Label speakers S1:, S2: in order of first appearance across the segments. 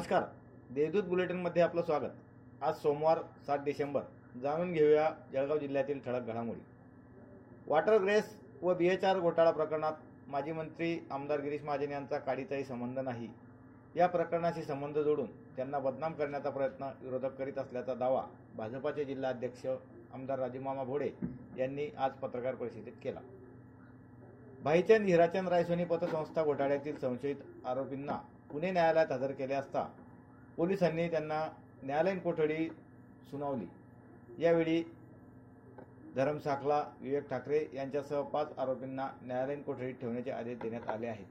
S1: नमस्कार. देवदूत बुलेटिनमध्ये आपलं स्वागत. आज सोमवार सात डिसेंबर. जाणून घेऊया जळगाव जिल्ह्यातील ठळक घडामोडी. वॉटर ग्रेस व बी एच आर घोटाळा प्रकरणात माजी मंत्री आमदार गिरीश महाजन यांचा काडीचाही संबंध नाही. या प्रकरणाशी संबंध जोडून त्यांना बदनाम करण्याचा प्रयत्न विरोधक करीत असल्याचा दावा भाजपाचे जिल्हाध्यक्ष आमदार राजूमामा भोडे यांनी आज पत्रकार परिषदेत केला. भाईचंद हिराचंद रायसोनी पतसंस्था घोटाळ्यातील संशयित आरोपींना पुणे न्यायालयात हजर केले असता पोलिसांनी त्यांना न्यायालयीन कोठडी सुनावली. यावेळी धरमसाखला विवेक ठाकरे यांच्यासह पाच आरोपींना न्यायालयीन कोठडीत ठेवण्याचे आदेश देण्यात आले आहेत.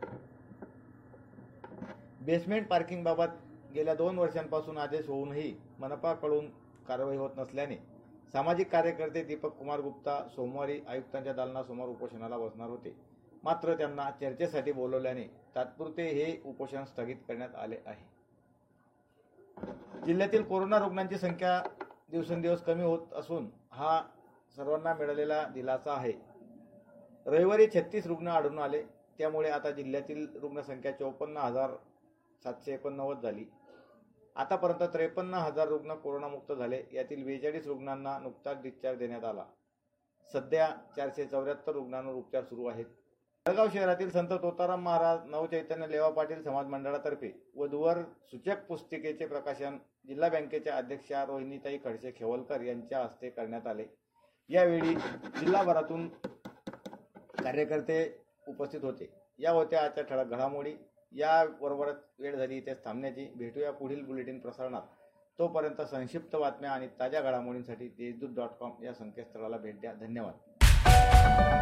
S1: बेसमेंट पार्किंगबाबत गेल्या दोन वर्षांपासून आदेश होऊनही मनपाकडून कारवाई होत नसल्याने सामाजिक कार्यकर्ते दीपक कुमार गुप्ता सोमवारी आयुक्तांच्या दालनासमोर उपोषणाला बसणार होते. मात्र त्यांना चर्चेसाठी बोलवल्याने तात्पुरते हे उपोषण स्थगित करण्यात आले आहे. जिल्ह्यातील कोरोना रुग्णांची संख्या दिवसेंदिवस कमी होत असून हा सर्वांना मिळालेला दिलासा आहे. रविवारी छत्तीस रुग्ण आढळून आले. त्यामुळे आता जिल्ह्यातील रुग्णसंख्या चौपन्न हजार सातशे एकोणनव्वद झाली. आतापर्यंत त्रेपन्न हजार रुग्ण कोरोनामुक्त झाले. यातील बेचाळीस रुग्णांना नुकताच डिस्चार्ज देण्यात आला. सध्या चारशे चौऱ्याहत्तर रुग्णांवर उपचार सुरू आहेत. जळगाव शहरातील संत तोताराम महाराज नवचैतन्य लेवा पाटील समाज मंडळातर्फे वधूवर सूचक पुस्तिकेचे प्रकाशन जिल्हा बँकेच्या अध्यक्षा रोहिणीताई खडसे खेवलकर यांच्या हस्ते करण्यात आले. यावेळी जिल्हाभरातून कार्यकर्ते उपस्थित होते. या होत्या आजच्या ठळक घडामोडी. याबरोबरच वेळ झाली इथेच थांबण्याची. भेटूया पुढील बुलेटिन प्रसारणात. तोपर्यंत संक्षिप्त बातम्या आणि ताज्या घडामोडींसाठी देशदूत डॉट कॉम या संकेतस्थळाला भेट द्या. धन्यवाद.